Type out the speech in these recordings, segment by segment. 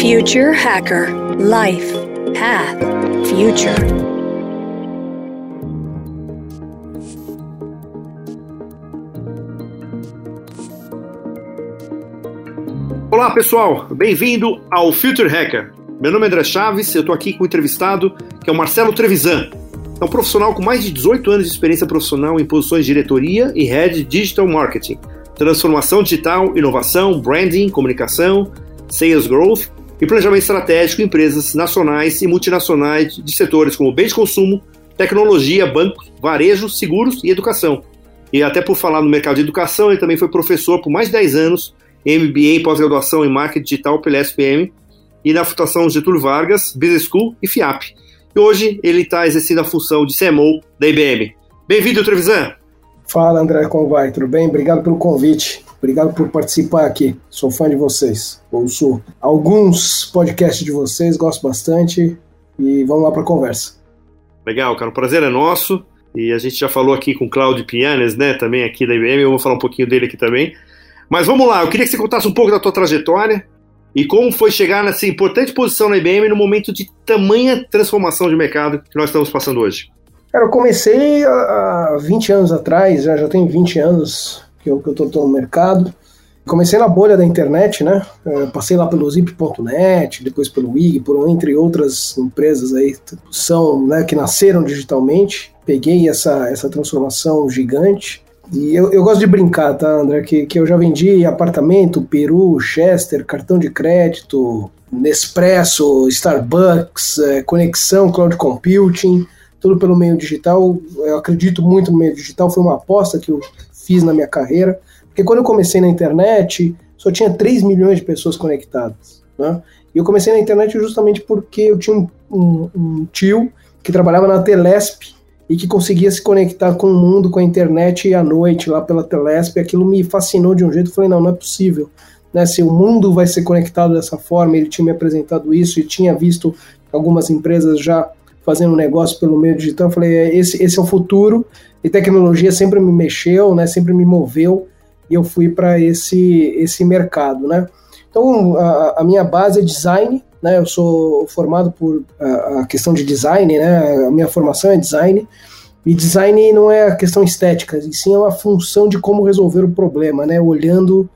Future Hacker Life Path Future. Olá pessoal, bem-vindo ao Future Hacker. Meu nome é André Chaves, eu estou aqui com um entrevistado que é o Marcelo Trevisan. É um profissional com mais de 18 anos de experiência profissional em posições de diretoria e head digital marketing, transformação digital, inovação, branding, comunicação, sales growth e planejamento estratégico em empresas nacionais e multinacionais de setores como bens de consumo, tecnologia, bancos, varejo, seguros e educação. E até por falar no mercado de educação, ele também foi professor por mais de 10 anos, MBA e pós-graduação em marketing digital pela SPM e na Fundação Getúlio Vargas, Business School e FIAP. E hoje ele está exercendo a função de CMO da IBM. Bem-vindo, Trevisan! Fala, André, como vai? Tudo bem? Obrigado pelo convite. Obrigado por participar aqui. Sou fã de vocês. Ouço alguns podcasts de vocês, gosto bastante. E vamos lá para a conversa. Legal, cara. O prazer é nosso. E a gente já falou aqui com o Claudio Pianes, né? Também aqui da IBM. Eu vou falar um pouquinho dele aqui também. Mas vamos lá. Eu queria que você contasse um pouco da tua trajetória e como foi chegar nessa importante posição na IBM no momento de tamanha transformação de mercado que nós estamos passando hoje. Cara, eu comecei há 20 anos atrás, já, tem 20 anos que eu, que eu no mercado. Comecei na bolha da internet, né? Eu passei lá pelo zip.net, depois pelo IG, por entre outras empresas aí são, né, que nasceram digitalmente. Peguei essa, essa transformação gigante. E eu, eu gosto de brincar, tá, André? Que, que eu já vendi apartamento, peru, Chester, cartão de crédito, Nespresso, Starbucks, é, conexão, cloud computing, tudo pelo meio digital. Eu acredito muito no meio digital, foi uma aposta que eu fiz na minha carreira. Porque quando eu comecei na internet, só tinha 3 milhões de pessoas conectadas. Né? E eu comecei na internet justamente porque eu tinha um, um, um tio que trabalhava na Telesp e que conseguia se conectar com o mundo, com a internet à noite lá pela Telesp. Aquilo me fascinou de um jeito. Eu falei, não, não é possível. Né? Se o mundo vai ser conectado dessa forma, ele tinha me apresentado isso e tinha visto algumas empresas já fazendo negócio pelo meio digital. Eu falei, é, esse, esse é o futuro. E tecnologia sempre me mexeu, né? Sempre me moveu e eu fui para esse esse mercado, né? Então a, a minha base é design, né? Eu sou formado por a, a, questão de design, né? A minha formação é design. E design não é a questão estética, e sim é uma função de como resolver o problema, né? Olhando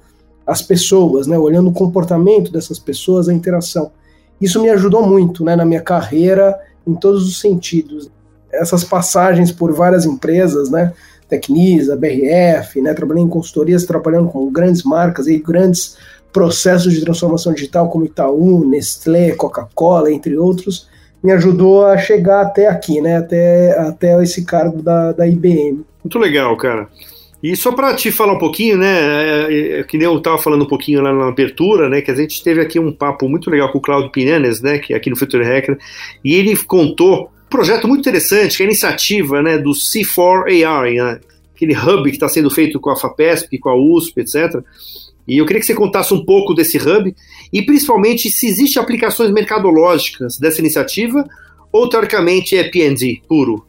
as pessoas, né? Olhando o comportamento dessas pessoas, a interação. Isso me ajudou muito, né? Na minha carreira, em todos os sentidos. Essas passagens por várias empresas, né? Tecnisa, BRF, né? Trabalhei em consultorias, trabalhando com grandes marcas e grandes processos de transformação digital como Itaú, Nestlé, Coca-Cola, entre outros, me ajudou a chegar até aqui, né? Até, até esse cargo da, da IBM. Muito legal, cara. E só para te falar um pouquinho, né, é, é, que nem eu estava falando um pouquinho lá na abertura, né, que a gente teve aqui um papo muito legal com o Claudio Pinanes, né, que é aqui no Future Hacker, e ele contou um projeto muito interessante, que é a iniciativa, né, do C4AR, né, aquele hub que está sendo feito com a FAPESP, com a USP, etc., e eu queria que você contasse um pouco desse hub e principalmente se existem aplicações mercadológicas dessa iniciativa ou teoricamente é P&D puro.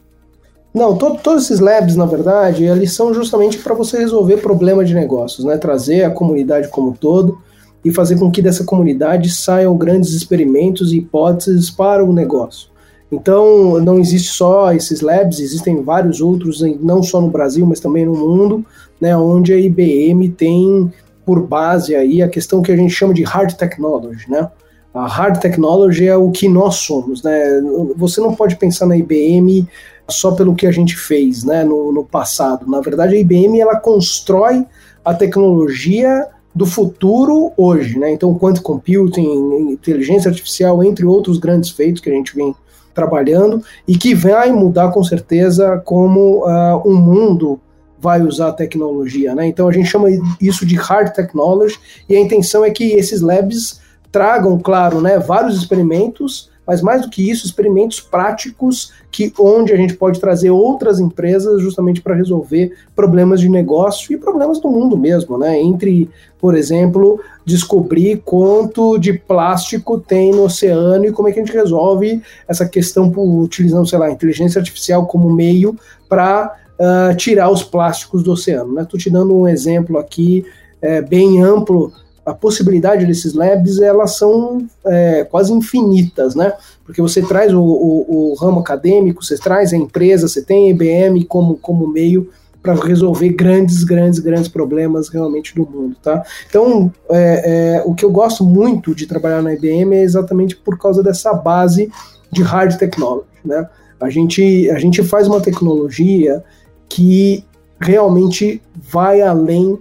Não, to todos esses labs, na verdade, eles são justamente para você resolver problemas de negócios, né? Trazer a comunidade como um todo e fazer com que dessa comunidade saiam grandes experimentos e hipóteses para o negócio. Então, não existe só esses labs, existem vários outros, não só no Brasil, mas também no mundo, né, onde a IBM tem por base aí a questão que a gente chama de hard technology, né? A hard technology é o que nós somos, né? Você não pode pensar na IBM só pelo que a gente fez, né, no, no passado. Na verdade, a IBM ela constrói a tecnologia do futuro hoje, né? Então, quantum computing, inteligência artificial, entre outros grandes feitos que a gente vem trabalhando e que vai mudar com certeza como uh, um mundo vai usar a tecnologia, né? Então a gente chama isso de hard technology e a intenção é que esses labs tragam, claro, né, vários experimentos, mas mais do que isso, experimentos práticos que onde a gente pode trazer outras empresas justamente para resolver problemas de negócio e problemas do mundo mesmo, né? Entre, por exemplo, descobrir quanto de plástico tem no oceano e como é que a gente resolve essa questão utilizando, sei lá, inteligência artificial como meio para uh, tirar os plásticos do oceano. Estou né? te dando um exemplo aqui é, bem amplo a possibilidade desses labs elas são é, quase infinitas, né? Porque você traz o, o, o, ramo acadêmico, você traz a empresa, você tem a IBM como, como meio para resolver grandes, grandes, grandes problemas realmente do mundo, tá? Então, é, é, o que eu gosto muito de trabalhar na IBM é exatamente por causa dessa base de hard technology, né? A gente, a gente faz uma tecnologia que realmente vai além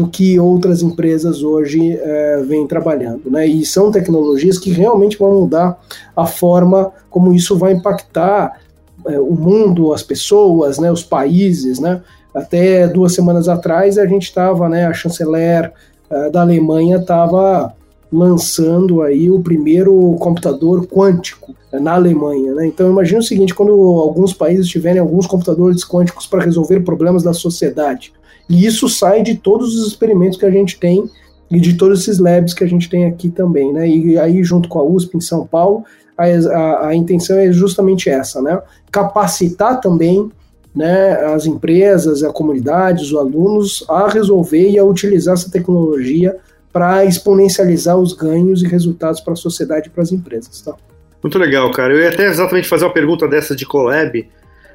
do que outras empresas hoje é, vêm trabalhando. Né? E são tecnologias que realmente vão mudar a forma como isso vai impactar é, o mundo, as pessoas, né, os países. Né? Até duas semanas atrás a gente estava, né, a chanceler é, da Alemanha estava lançando aí o primeiro computador quântico na Alemanha. Né? Então imagine o seguinte, quando alguns países tiverem alguns computadores quânticos para resolver problemas da sociedade, e isso sai de todos os experimentos que a gente tem e de todos esses labs que a gente tem aqui também, né? E aí, junto com a USP em São Paulo, a, a, a intenção é justamente essa, né? Capacitar também né, as empresas, a comunidade, os alunos a resolver e a utilizar essa tecnologia para exponencializar os ganhos e resultados para a sociedade e para as empresas. Tá? Muito legal, cara. Eu ia até exatamente fazer uma pergunta dessa de collab,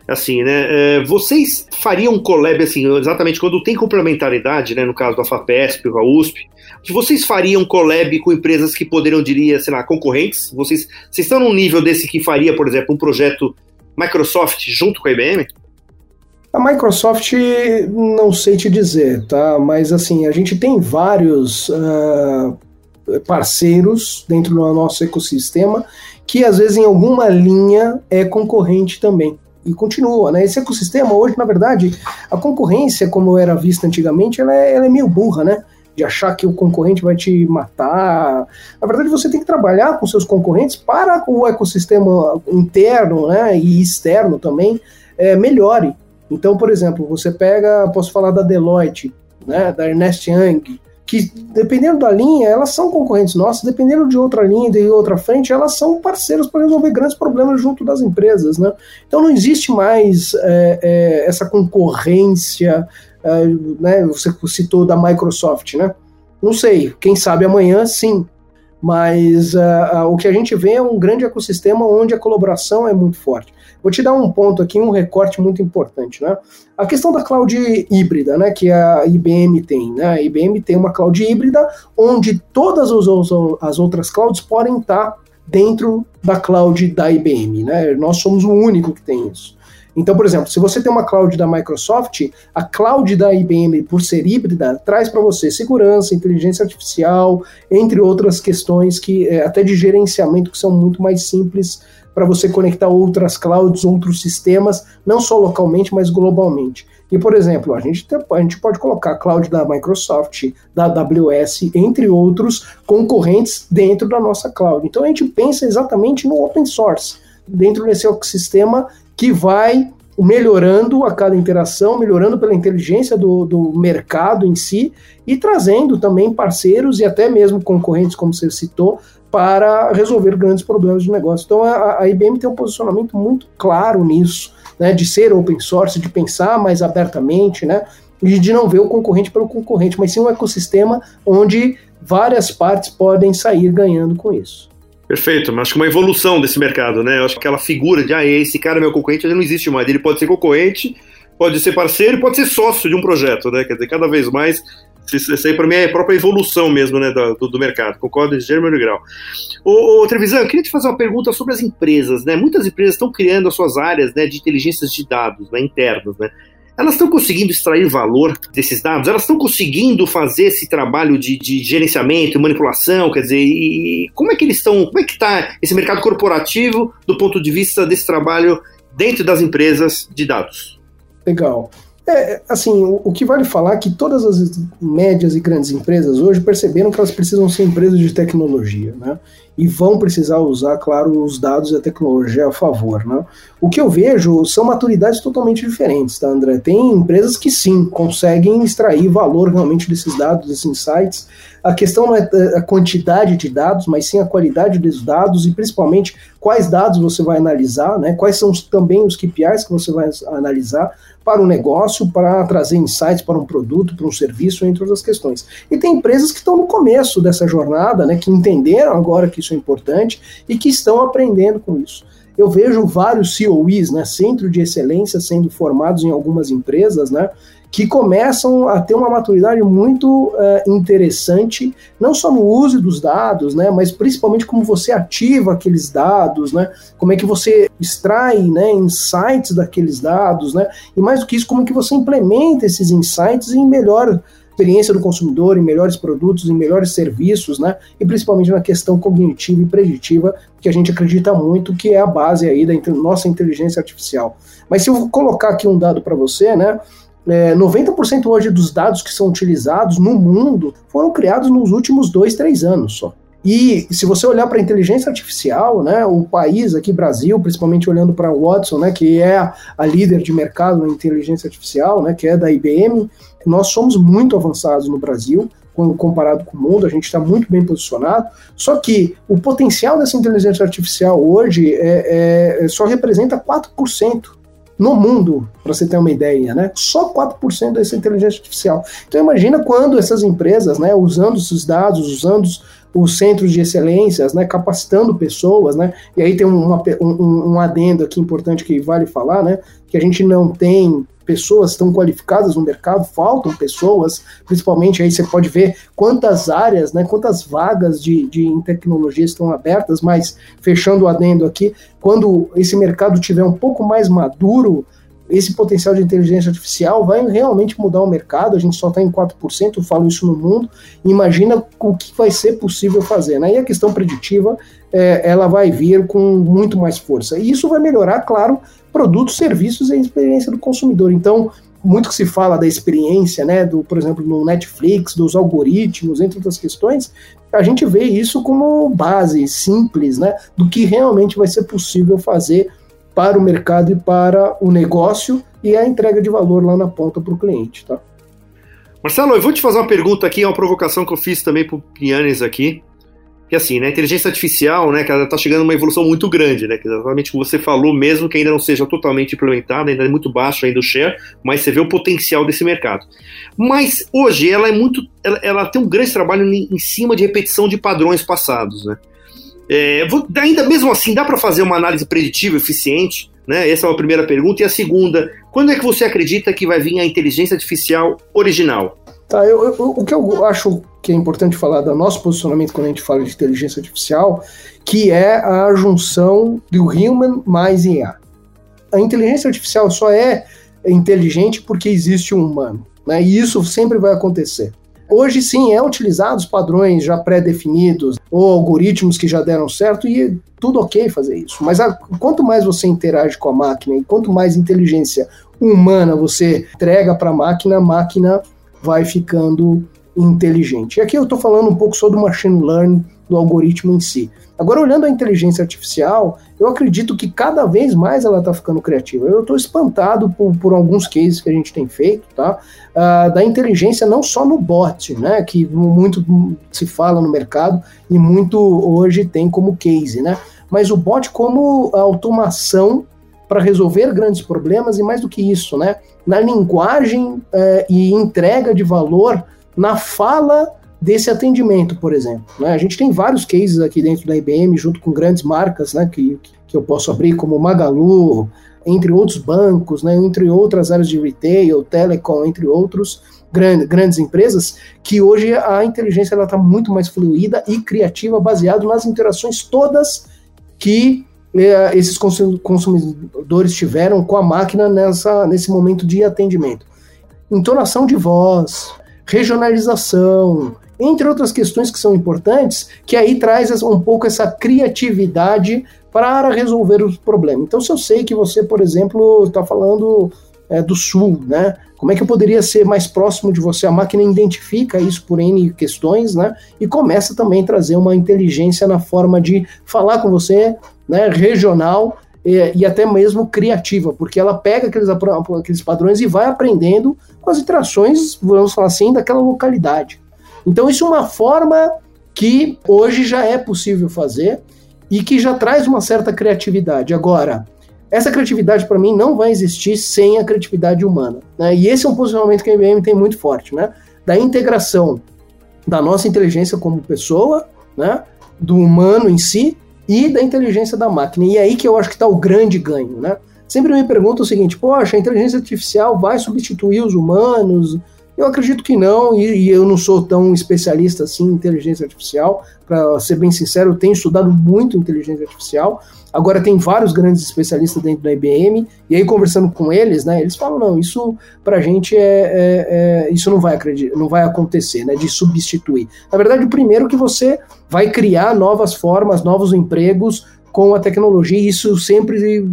assim, né? É, vocês fariam collab, assim, exatamente quando tem complementaridade, né? No caso da FAPESP, a USP, vocês fariam collab com empresas que poderiam, diria, sei lá, concorrentes? Vocês, vocês estão num nível desse que faria, por exemplo, um projeto Microsoft junto com a IBM? A Microsoft, não sei te dizer, tá? Mas assim, a gente tem vários uh, parceiros dentro do nosso ecossistema que às vezes em alguma linha é concorrente também e continua, né? Esse ecossistema hoje, na verdade, a concorrência, como era vista antigamente, ela é, ela é meio burra, né? De achar que o concorrente vai te matar. Na verdade, você tem que trabalhar com seus concorrentes para o ecossistema interno né, e externo também é, melhore. Então, por exemplo, você pega, posso falar da Deloitte, né, da Ernest Young, que dependendo da linha, elas são concorrentes nossas, dependendo de outra linha, de outra frente, elas são parceiros para resolver grandes problemas junto das empresas, né? Então não existe mais é, é, essa concorrência, é, né? Você citou da Microsoft, né? Não sei, quem sabe amanhã sim, mas uh, o que a gente vê é um grande ecossistema onde a colaboração é muito forte. Vou te dar um ponto aqui, um recorte muito importante, né? A questão da cloud híbrida, né, que a IBM tem, né? A IBM tem uma cloud híbrida onde todas as outras clouds podem estar dentro da cloud da IBM, né? Nós somos o único que tem isso. Então, por exemplo, se você tem uma cloud da Microsoft, a cloud da IBM, por ser híbrida, traz para você segurança, inteligência artificial, entre outras questões que é, até de gerenciamento que são muito mais simples para você conectar outras clouds, outros sistemas, não só localmente, mas globalmente. E, por exemplo, a gente, a gente pode colocar cloud da Microsoft, da AWS, entre outros concorrentes dentro da nossa cloud. Então a gente pensa exatamente no open source, dentro desse ecossistema que vai melhorando a cada interação, melhorando pela inteligência do, do mercado em si e trazendo também parceiros e até mesmo concorrentes, como você citou, para resolver grandes problemas de negócio. Então a, a IBM tem um posicionamento muito claro nisso, né, de ser open source, de pensar mais abertamente, né, e de não ver o concorrente pelo concorrente, mas sim um ecossistema onde várias partes podem sair ganhando com isso. Perfeito, mas acho que uma evolução desse mercado, né? Eu acho que aquela figura de ah, esse cara é meu concorrente, ele não existe mais. Ele pode ser concorrente, pode ser parceiro, pode ser sócio de um projeto, né? Quer dizer, cada vez mais isso aí para mim é a própria evolução mesmo né, do, do mercado. Concordo em gênero e grau. Ô, ô Trevisan, eu queria te fazer uma pergunta sobre as empresas. Né? Muitas empresas estão criando as suas áreas né, de inteligências de dados né, internas. Né? Elas estão conseguindo extrair valor desses dados? Elas estão conseguindo fazer esse trabalho de, de gerenciamento, manipulação? Quer dizer, e como é que eles estão? Como é que está esse mercado corporativo do ponto de vista desse trabalho dentro das empresas de dados? Legal. É, assim, o, o, que vale falar é que todas as médias e grandes empresas hoje perceberam que elas precisam ser empresas de tecnologia, né? E vão precisar usar, claro, os dados e a tecnologia a favor, né? O que eu vejo são maturidades totalmente diferentes, tá, André? Tem empresas que sim, conseguem extrair valor realmente desses dados, desses insights, a questão não é a quantidade de dados, mas sim a qualidade dos dados e principalmente quais dados você vai analisar, né? quais são também os KPIs que você vai analisar para o negócio, para trazer insights para um produto, para um serviço, entre outras questões. E tem empresas que estão no começo dessa jornada, né, que entenderam agora que isso é importante e que estão aprendendo com isso. Eu vejo vários COEs, né, Centro de Excelência, sendo formados em algumas empresas, né, que começam a ter uma maturidade muito uh, interessante, não só no uso dos dados, né, mas principalmente como você ativa aqueles dados, né, como é que você extrai né, insights daqueles dados, né, e mais do que isso, como é que você implementa esses insights em melhor experiência do consumidor, em melhores produtos, em melhores serviços, né? E principalmente na questão cognitiva e preditiva, que a gente acredita muito que é a base aí da nossa inteligência artificial. Mas se eu colocar aqui um dado para você, né? É, 90% hoje dos dados que são utilizados no mundo foram criados nos últimos dois, três anos só. E se você olhar para a inteligência artificial, né, o país aqui, Brasil, principalmente olhando para o Watson, né, que é a líder de mercado na inteligência artificial, né, que é da IBM, nós somos muito avançados no Brasil, quando comparado com o mundo, a gente está muito bem posicionado. Só que o potencial dessa inteligência artificial hoje é, é, só representa 4% no mundo, para você ter uma ideia, né? Só 4% dessa inteligência artificial. Então imagina quando essas empresas, né, usando esses dados, usando os centros de excelências, né, capacitando pessoas, né? E aí tem uma, um, um adendo aqui importante que vale falar, né? Que a gente não tem pessoas tão qualificadas no mercado, faltam pessoas, principalmente aí você pode ver quantas áreas, né, quantas vagas de, de tecnologia estão abertas, mas fechando o adendo aqui, quando esse mercado tiver um pouco mais maduro, esse potencial de inteligência artificial vai realmente mudar o mercado, a gente só está em 4%, eu falo isso no mundo, imagina o que vai ser possível fazer. Né? E a questão preditiva, é, ela vai vir com muito mais força. E isso vai melhorar, claro, produtos, serviços e a experiência do consumidor. Então, muito que se fala da experiência, né, do, por exemplo, no Netflix, dos algoritmos, entre outras questões, a gente vê isso como base simples, né, do que realmente vai ser possível fazer para o mercado e para o negócio e a entrega de valor lá na ponta para o cliente, tá? Marcelo, eu vou te fazer uma pergunta aqui, é uma provocação que eu fiz também para o Pianes aqui que assim, né, a inteligência artificial, né, que ela está chegando a uma evolução muito grande, né, que exatamente como você falou, mesmo que ainda não seja totalmente implementada, ainda é muito baixo ainda o share, mas você vê o potencial desse mercado. Mas hoje ela é muito, ela, ela tem um grande trabalho em, em, cima de repetição de padrões passados, né. É, vou, ainda mesmo assim, dá para fazer uma análise preditiva eficiente? Né? Essa é a primeira pergunta. E a segunda, quando é que você acredita que vai vir a inteligência artificial original? Tá, eu, eu, o que eu acho que é importante falar do nosso posicionamento quando a gente fala de inteligência artificial, que é a junção do human mais IA. A inteligência artificial só é inteligente porque existe um humano, né? E isso sempre vai acontecer. Hoje sim é utilizados padrões já pré-definidos ou algoritmos que já deram certo e tudo ok fazer isso. Mas a, quanto mais você interage com a máquina e quanto mais inteligência humana você entrega para a máquina, a máquina vai ficando inteligente. E aqui eu estou falando um pouco sobre o machine learning do algoritmo em si. Agora, olhando a inteligência artificial, eu acredito que cada vez mais ela está ficando criativa. Eu estou espantado por, por, alguns cases que a gente tem feito, tá? Uh, da inteligência não só no bot, né? Que muito se fala no mercado e muito hoje tem como case, né? Mas o bot como automação para resolver grandes problemas e mais do que isso, né? Na linguagem eh, e entrega de valor na fala desse atendimento, por exemplo. Né? A gente tem vários cases aqui dentro da IBM, junto com grandes marcas né, que, que eu posso abrir, como Magalu, entre outros bancos, né, entre outras áreas de retail, telecom, entre outros grandes, grandes empresas, que hoje a inteligência está muito mais fluida e criativa, baseado nas interações todas que eh, esses consumidores tiveram com a máquina nessa, nesse momento de atendimento. Entonação de voz, regionalização, entre outras questões que são importantes, que aí traz um pouco essa criatividade para resolver os problemas. Então, se eu sei que você, por exemplo, está falando é, do sul, né? Como é que eu poderia ser mais próximo de você? A máquina identifica isso por N questões, né? E começa também a trazer uma inteligência na forma de falar com você, né? Regional e, e até mesmo criativa, porque ela pega aqueles, aqueles padrões e vai aprendendo com as interações, vamos falar assim, daquela localidade. Então, isso é uma forma que hoje já é possível fazer e que já traz uma certa criatividade. Agora, essa criatividade para mim não vai existir sem a criatividade humana. Né? E esse é um posicionamento que a IBM tem muito forte, né? Da integração da nossa inteligência como pessoa, né? Do humano em si e da inteligência da máquina. E é aí que eu acho que está o grande ganho, né? Sempre me perguntam o seguinte: poxa, a inteligência artificial vai substituir os humanos? Eu acredito que não, e, e eu não sou tão especialista assim em inteligência artificial. Para ser bem sincero, eu tenho estudado muito inteligência artificial. Agora tem vários grandes especialistas dentro da IBM, e aí conversando com eles, né, eles falam, não, isso para a gente é, é, é, isso não vai, acreditar, não vai acontecer, né, de substituir. Na verdade, o primeiro que você vai criar novas formas, novos empregos com a tecnologia, e isso sempre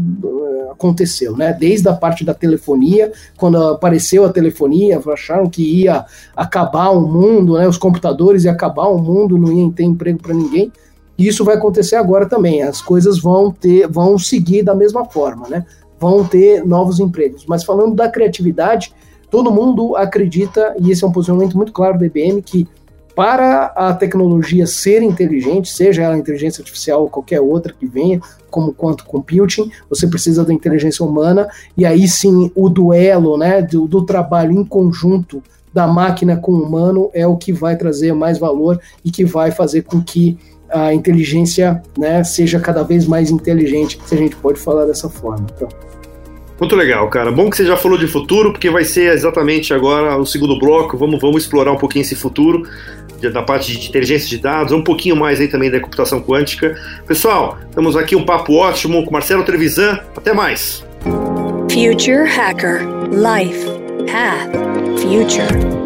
aconteceu, né? Desde a parte da telefonia, quando apareceu a telefonia, acharam que ia acabar o mundo, né? Os computadores ia acabar o mundo, não ia ter emprego para ninguém. Isso vai acontecer agora também. As coisas vão ter, vão seguir da mesma forma, né? Vão ter novos empregos. Mas falando da criatividade, todo mundo acredita, e esse é um posicionamento muito claro da IBM, que para a tecnologia ser inteligente, seja ela inteligência artificial ou qualquer outra que venha, como quanto computing, você precisa da inteligência humana, e aí sim o duelo né, do, do trabalho em conjunto da máquina com o humano é o que vai trazer mais valor e que vai fazer com que a inteligência né, seja cada vez mais inteligente, se a gente pode falar dessa forma. Então. Muito legal, cara. Bom que você já falou de futuro, porque vai ser exatamente agora o segundo bloco. Vamos, vamos explorar um pouquinho esse futuro da parte de inteligência de dados, um pouquinho mais aí também da computação quântica. Pessoal, estamos aqui um papo ótimo com Marcelo Trevisan. Até mais. Future Hacker Life Path Future